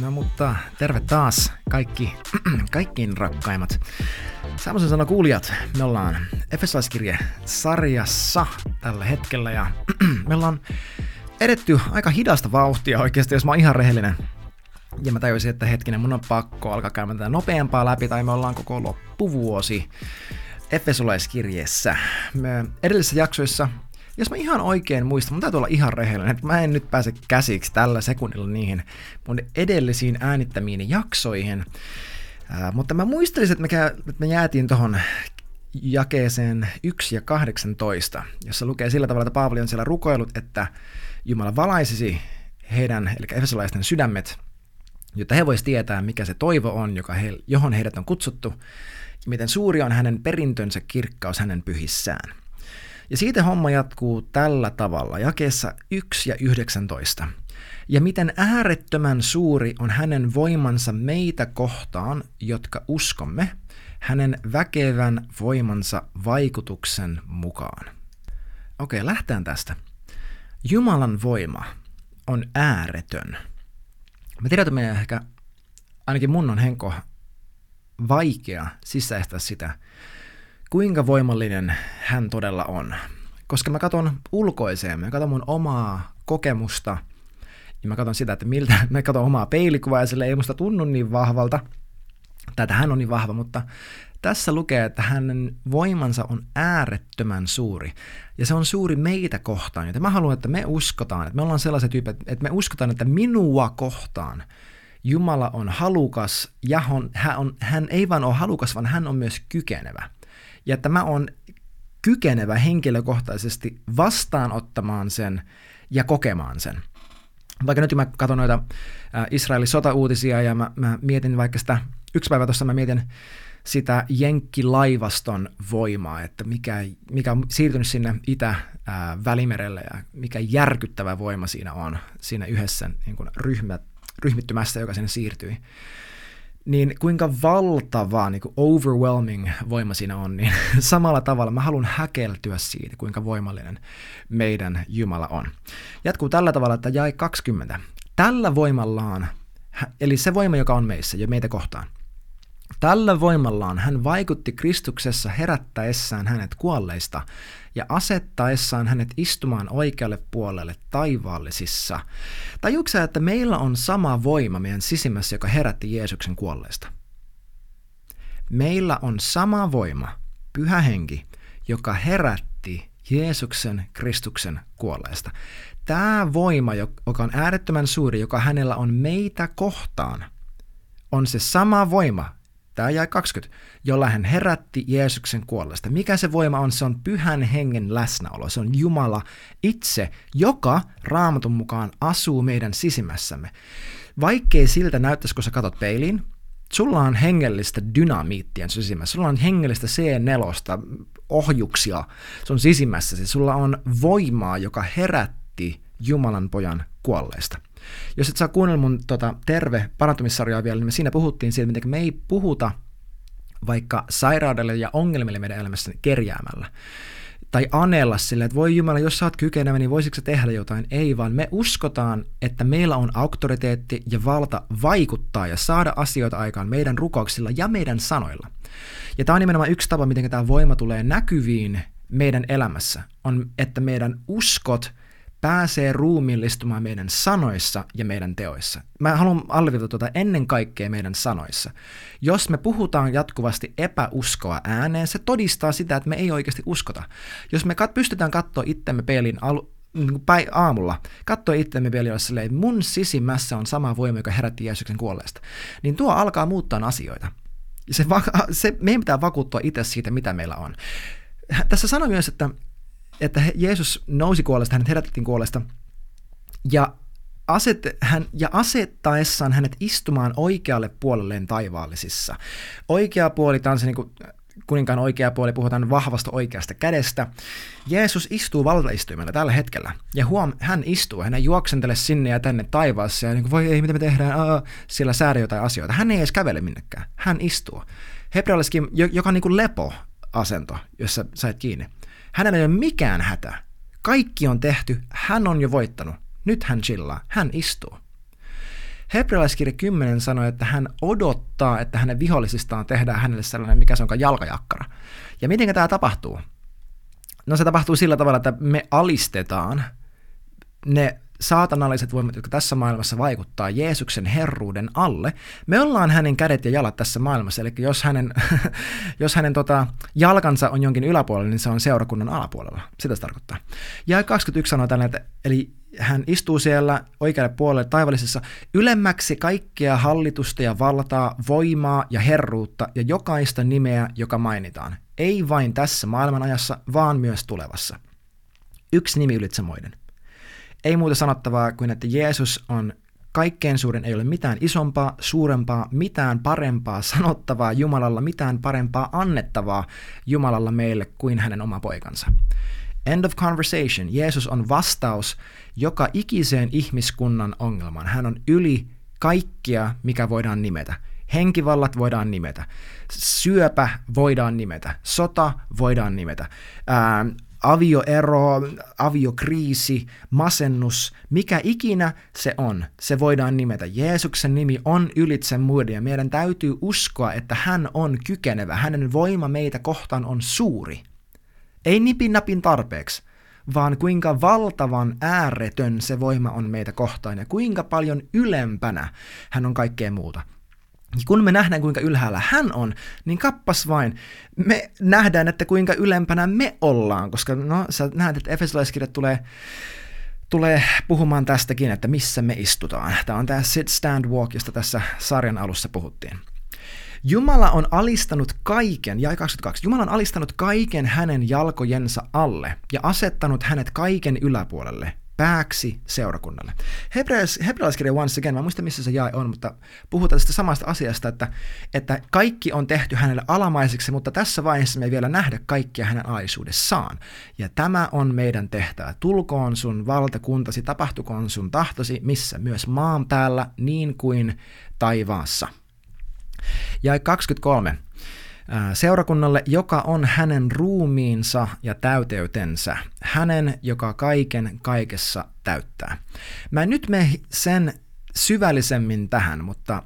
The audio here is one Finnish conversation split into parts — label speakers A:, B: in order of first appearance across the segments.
A: No mutta terve taas kaikki, kaikkiin rakkaimmat. Samoisen sana kuulijat, me ollaan Efesolaiskirje sarjassa tällä hetkellä ja me ollaan edetty aika hidasta vauhtia oikeasti, jos mä oon ihan rehellinen. Ja mä tajusin, että hetkinen, mun on pakko alkaa käymään tätä nopeampaa läpi, tai me ollaan koko loppuvuosi Efesolaiskirjeessä. Me edellisissä jaksoissa jos mä ihan oikein muistan, mun täytyy olla ihan rehellinen, että mä en nyt pääse käsiksi tällä sekunnilla niihin mun edellisiin äänittämiin jaksoihin. Ää, mutta mä muistelisin, että me, kä- että me jäätiin tuohon jakeeseen 1 ja 18, jossa lukee sillä tavalla, että Paavali on siellä rukoillut, että Jumala valaisisi heidän, eli efesolaisten sydämet, jotta he voisivat tietää, mikä se toivo on, joka he, johon heidät on kutsuttu, ja miten suuri on hänen perintönsä kirkkaus hänen pyhissään. Ja siitä homma jatkuu tällä tavalla, jakeessa 1 ja 19. Ja miten äärettömän suuri on hänen voimansa meitä kohtaan, jotka uskomme, hänen väkevän voimansa vaikutuksen mukaan. Okei, lähtään tästä. Jumalan voima on ääretön. Että meidän ehkä, ainakin mun on henko vaikea sisäistää sitä, kuinka voimallinen hän todella on. Koska mä katson ulkoiseen, mä katson mun omaa kokemusta, ja mä katson sitä, että miltä, mä katson omaa peilikuvaa, ja sille ei musta tunnu niin vahvalta, tai että hän on niin vahva, mutta tässä lukee, että hänen voimansa on äärettömän suuri, ja se on suuri meitä kohtaan, joten mä haluan, että me uskotaan, että me ollaan sellaiset tyypit, että me uskotaan, että minua kohtaan Jumala on halukas, ja hän, on, hän ei vaan ole halukas, vaan hän on myös kykenevä ja että mä oon kykenevä henkilökohtaisesti vastaanottamaan sen ja kokemaan sen. Vaikka nyt mä katson noita Israelin sotauutisia ja mä, mä mietin vaikka sitä, yksi päivä tuossa mä mietin sitä Jenkkilaivaston voimaa, että mikä, mikä on siirtynyt sinne Itä-Välimerelle ja mikä järkyttävä voima siinä on, siinä yhdessä niin kuin ryhmä, ryhmittymässä, joka sinne siirtyi niin kuinka valtava, niin kuin overwhelming voima siinä on, niin samalla tavalla mä haluan häkeltyä siitä, kuinka voimallinen meidän Jumala on. Jatkuu tällä tavalla, että jäi 20. Tällä voimallaan, eli se voima, joka on meissä ja meitä kohtaan, Tällä voimallaan hän vaikutti Kristuksessa herättäessään hänet kuolleista ja asettaessaan hänet istumaan oikealle puolelle taivaallisissa. Tajuuksä, että meillä on sama voima meidän sisimmässä, joka herätti Jeesuksen kuolleista? Meillä on sama voima, pyhä henki, joka herätti Jeesuksen Kristuksen kuolleista. Tämä voima, joka on äärettömän suuri, joka hänellä on meitä kohtaan, on se sama voima, Tämä jäi 20, jolla hän herätti Jeesuksen kuolleesta. Mikä se voima on? Se on pyhän hengen läsnäolo. Se on Jumala itse, joka raamatun mukaan asuu meidän sisimmässämme. Vaikkei siltä näyttäisi, kun sä katot peiliin, sulla on hengellistä dynamiittia sisimmässä. Sulla on hengellistä C4, ohjuksia sun sisimmässäsi. Sulla on voimaa, joka herätti Jumalan pojan kuolleesta. Jos et saa kuunnella mun tota, terve parantumissarjaa vielä, niin me siinä puhuttiin siitä, miten me ei puhuta vaikka sairaudelle ja ongelmille meidän elämässä kerjäämällä. Tai anella sille, että voi Jumala, jos sä oot kykenevä, niin voisitko sä tehdä jotain? Ei, vaan me uskotaan, että meillä on auktoriteetti ja valta vaikuttaa ja saada asioita aikaan meidän rukouksilla ja meidän sanoilla. Ja tämä on nimenomaan yksi tapa, miten tämä voima tulee näkyviin meidän elämässä, on, että meidän uskot – pääsee ruumiillistumaan meidän sanoissa ja meidän teoissa. Mä haluan alleviivata tuota ennen kaikkea meidän sanoissa. Jos me puhutaan jatkuvasti epäuskoa ääneen, se todistaa sitä, että me ei oikeasti uskota. Jos me kat- pystytään katsoa itsemme peilin alu- niin päi- aamulla, katsoa itsemme peilin silleen, että mun sisimmässä on sama voima, joka herätti Jeesuksen kuolleesta, niin tuo alkaa muuttaa asioita. Se, va- se, meidän pitää vakuuttua itse siitä, mitä meillä on. Tässä sanoi myös, että että Jeesus nousi kuolesta, hänet herätettiin kuolesta, ja, aset, hän, ja asettaessaan hänet istumaan oikealle puolelleen taivaallisissa. Oikea puoli, tämä on se niin kuin, kuninkaan oikea puoli, puhutaan vahvasta oikeasta kädestä. Jeesus istuu valtaistuimella tällä hetkellä, ja huom, hän istuu, hän ei juoksentele sinne ja tänne taivaassa, ja niin kuin, voi ei, mitä me tehdään, Aa, siellä säädä jotain asioita. Hän ei edes kävele minnekään, hän istuu. Hebrealliskin, joka on niin kuin lepo-asento, jossa sä et kiinni. Hänellä ei ole mikään hätä. Kaikki on tehty, hän on jo voittanut. Nyt hän chillaa, hän istuu. Hebrealaiskirja 10 sanoi, että hän odottaa, että hänen vihollisistaan tehdään hänelle sellainen, mikä se onkaan jalkajakkara. Ja miten tämä tapahtuu? No se tapahtuu sillä tavalla, että me alistetaan ne saatanalliset voimat, jotka tässä maailmassa vaikuttaa Jeesuksen herruuden alle. Me ollaan hänen kädet ja jalat tässä maailmassa, eli jos hänen, jos hänen tota, jalkansa on jonkin yläpuolella, niin se on seurakunnan alapuolella. Sitä se tarkoittaa. Ja 21 sanoo tällä, että eli hän istuu siellä oikealle puolelle taivallisessa ylemmäksi kaikkea hallitusta ja valtaa, voimaa ja herruutta ja jokaista nimeä, joka mainitaan. Ei vain tässä maailmanajassa, vaan myös tulevassa. Yksi nimi ylitse muiden. Ei muuta sanottavaa kuin, että Jeesus on kaikkein suurin, ei ole mitään isompaa, suurempaa, mitään parempaa sanottavaa Jumalalla, mitään parempaa annettavaa Jumalalla meille kuin hänen oma poikansa. End of conversation. Jeesus on vastaus joka ikiseen ihmiskunnan ongelmaan. Hän on yli kaikkia, mikä voidaan nimetä. Henkivallat voidaan nimetä. Syöpä voidaan nimetä. Sota voidaan nimetä. Ää, avioero, aviokriisi, masennus, mikä ikinä se on, se voidaan nimetä. Jeesuksen nimi on ylitse muiden ja meidän täytyy uskoa, että hän on kykenevä, hänen voima meitä kohtaan on suuri. Ei nipin napin tarpeeksi, vaan kuinka valtavan ääretön se voima on meitä kohtaan ja kuinka paljon ylempänä hän on kaikkea muuta. Ja kun me nähdään, kuinka ylhäällä hän on, niin kappas vain, me nähdään, että kuinka ylempänä me ollaan, koska no, sä näet, että Efesolaiskirja tulee, tulee puhumaan tästäkin, että missä me istutaan. Tämä on tämä sit, stand, walk, josta tässä sarjan alussa puhuttiin. Jumala on alistanut kaiken, ja 22, Jumala on alistanut kaiken hänen jalkojensa alle ja asettanut hänet kaiken yläpuolelle, pääksi seurakunnalle. Hebrealaiskirja once again, mä muistan missä se jae on, mutta puhutaan tästä samasta asiasta, että, että kaikki on tehty hänelle alamaiseksi, mutta tässä vaiheessa me ei vielä nähdä kaikkia hänen aisuudessaan. Ja tämä on meidän tehtävä. Tulkoon sun valtakuntasi, tapahtukoon sun tahtosi, missä myös maan päällä, niin kuin taivaassa. Ja 23 seurakunnalle, joka on hänen ruumiinsa ja täyteytensä, hänen, joka kaiken kaikessa täyttää. Mä en nyt mene sen syvällisemmin tähän, mutta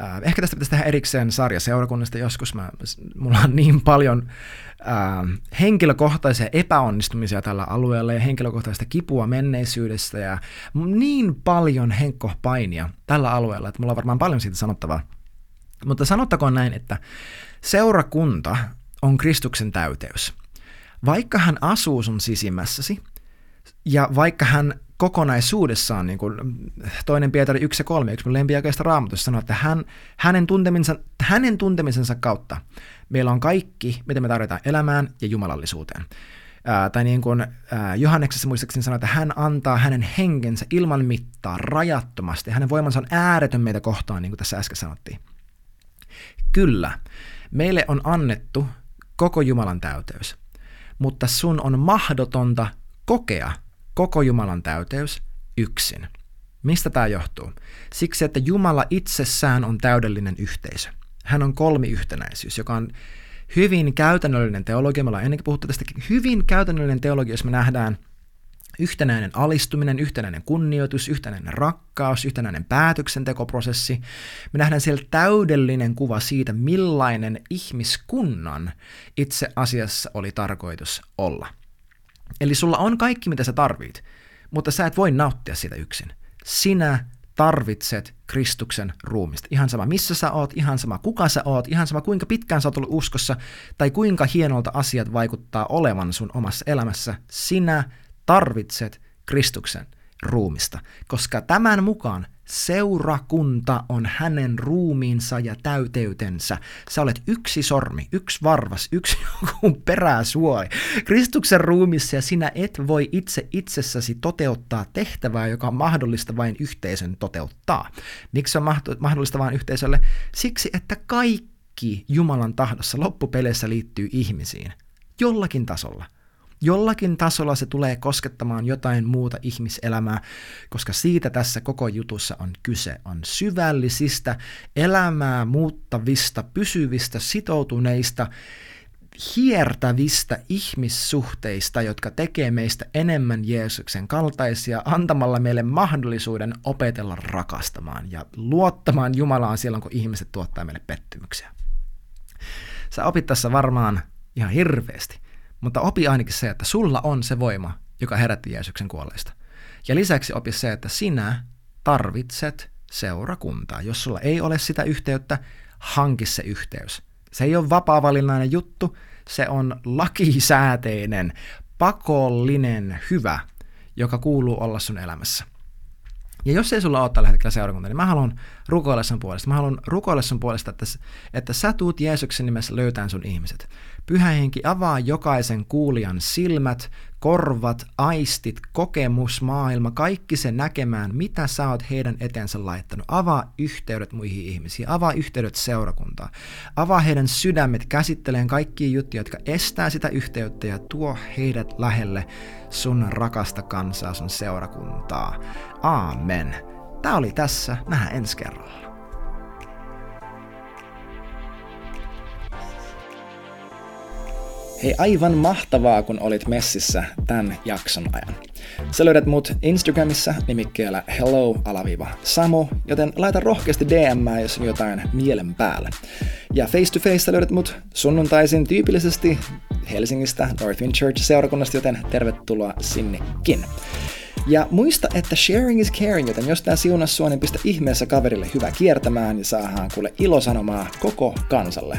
A: äh, ehkä tästä pitäisi tehdä erikseen sarja seurakunnasta joskus. Mä, mulla on niin paljon äh, henkilökohtaisia epäonnistumisia tällä alueella ja henkilökohtaista kipua menneisyydestä ja niin paljon henkkohpainia tällä alueella, että mulla on varmaan paljon siitä sanottavaa. Mutta sanottakoon näin, että Seurakunta on Kristuksen täyteys. Vaikka hän asuu sun sisimmässäsi, ja vaikka hän kokonaisuudessaan, niin kuin toinen Pietari 1 ja 3, yksi lempiaikaista raamatusta sanoo, että hän, hänen, tuntemisensa, hänen tuntemisensa kautta meillä on kaikki, mitä me tarvitaan elämään ja jumalallisuuteen. Ää, tai niin kuin ää, Johanneksessa muistaakseni sanoo, että hän antaa hänen henkensä ilman mittaa, rajattomasti. Hänen voimansa on ääretön meitä kohtaan, niin kuin tässä äsken sanottiin. Kyllä, Meille on annettu koko Jumalan täyteys, mutta sun on mahdotonta kokea koko Jumalan täyteys yksin. Mistä tämä johtuu? Siksi, että Jumala itsessään on täydellinen yhteisö. Hän on kolmiyhtenäisyys, joka on hyvin käytännöllinen teologia. Me ollaan ennenkin puhuttu tästä hyvin käytännöllinen teologia, jos me nähdään – yhtenäinen alistuminen, yhtenäinen kunnioitus, yhtenäinen rakkaus, yhtenäinen päätöksentekoprosessi. Me nähdään siellä täydellinen kuva siitä, millainen ihmiskunnan itse asiassa oli tarkoitus olla. Eli sulla on kaikki, mitä sä tarvit, mutta sä et voi nauttia sitä yksin. Sinä tarvitset Kristuksen ruumista. Ihan sama missä sä oot, ihan sama kuka sä oot, ihan sama kuinka pitkään sä oot ollut uskossa, tai kuinka hienolta asiat vaikuttaa olevan sun omassa elämässä. Sinä tarvitset Kristuksen ruumista, koska tämän mukaan seurakunta on hänen ruumiinsa ja täyteytensä. Sä olet yksi sormi, yksi varvas, yksi joku peräsuoli Kristuksen ruumissa ja sinä et voi itse itsessäsi toteuttaa tehtävää, joka on mahdollista vain yhteisön toteuttaa. Miksi se on mahdollista vain yhteisölle? Siksi, että kaikki Jumalan tahdossa loppupeleissä liittyy ihmisiin. Jollakin tasolla – Jollakin tasolla se tulee koskettamaan jotain muuta ihmiselämää, koska siitä tässä koko jutussa on kyse. On syvällisistä, elämää muuttavista, pysyvistä, sitoutuneista, hiertävistä ihmissuhteista, jotka tekee meistä enemmän Jeesuksen kaltaisia, antamalla meille mahdollisuuden opetella rakastamaan ja luottamaan Jumalaan silloin, kun ihmiset tuottaa meille pettymyksiä. Sä opit tässä varmaan ihan hirveästi, mutta opi ainakin se, että sulla on se voima, joka herätti Jeesuksen kuolleista. Ja lisäksi opi se, että sinä tarvitset seurakuntaa. Jos sulla ei ole sitä yhteyttä, hanki se yhteys. Se ei ole vapaa-valinnainen juttu, se on lakisääteinen, pakollinen hyvä, joka kuuluu olla sun elämässä. Ja jos ei sulla ole tällä hetkellä seurakunta, niin mä haluan rukoilla sun puolesta. Mä haluan rukoilla sun puolesta, että, että sä tuut Jeesuksen nimessä löytään sun ihmiset. Pyhä henki avaa jokaisen kuulijan silmät, korvat, aistit, kokemus, maailma, kaikki se näkemään, mitä sä oot heidän eteensä laittanut. Avaa yhteydet muihin ihmisiin, avaa yhteydet seurakuntaan. Avaa heidän sydämet käsitteleen kaikkia juttuja, jotka estää sitä yhteyttä ja tuo heidät lähelle sun rakasta kansaa, sun seurakuntaa. Aamen. Tämä oli tässä. Nähdään ensi kerralla. Hei, aivan mahtavaa, kun olit messissä tämän jakson ajan. Sä löydät mut Instagramissa nimikkeellä hello-samu, joten laita rohkeasti DM, jos on jotain mielen päällä. Ja face to face löydät mut sunnuntaisin tyypillisesti Helsingistä Northwind Church-seurakunnasta, joten tervetuloa sinnekin. Ja muista, että sharing is caring, joten jos tää siunas sua, niin pistä ihmeessä kaverille hyvä kiertämään ja saadaan kuule ilosanomaa koko kansalle.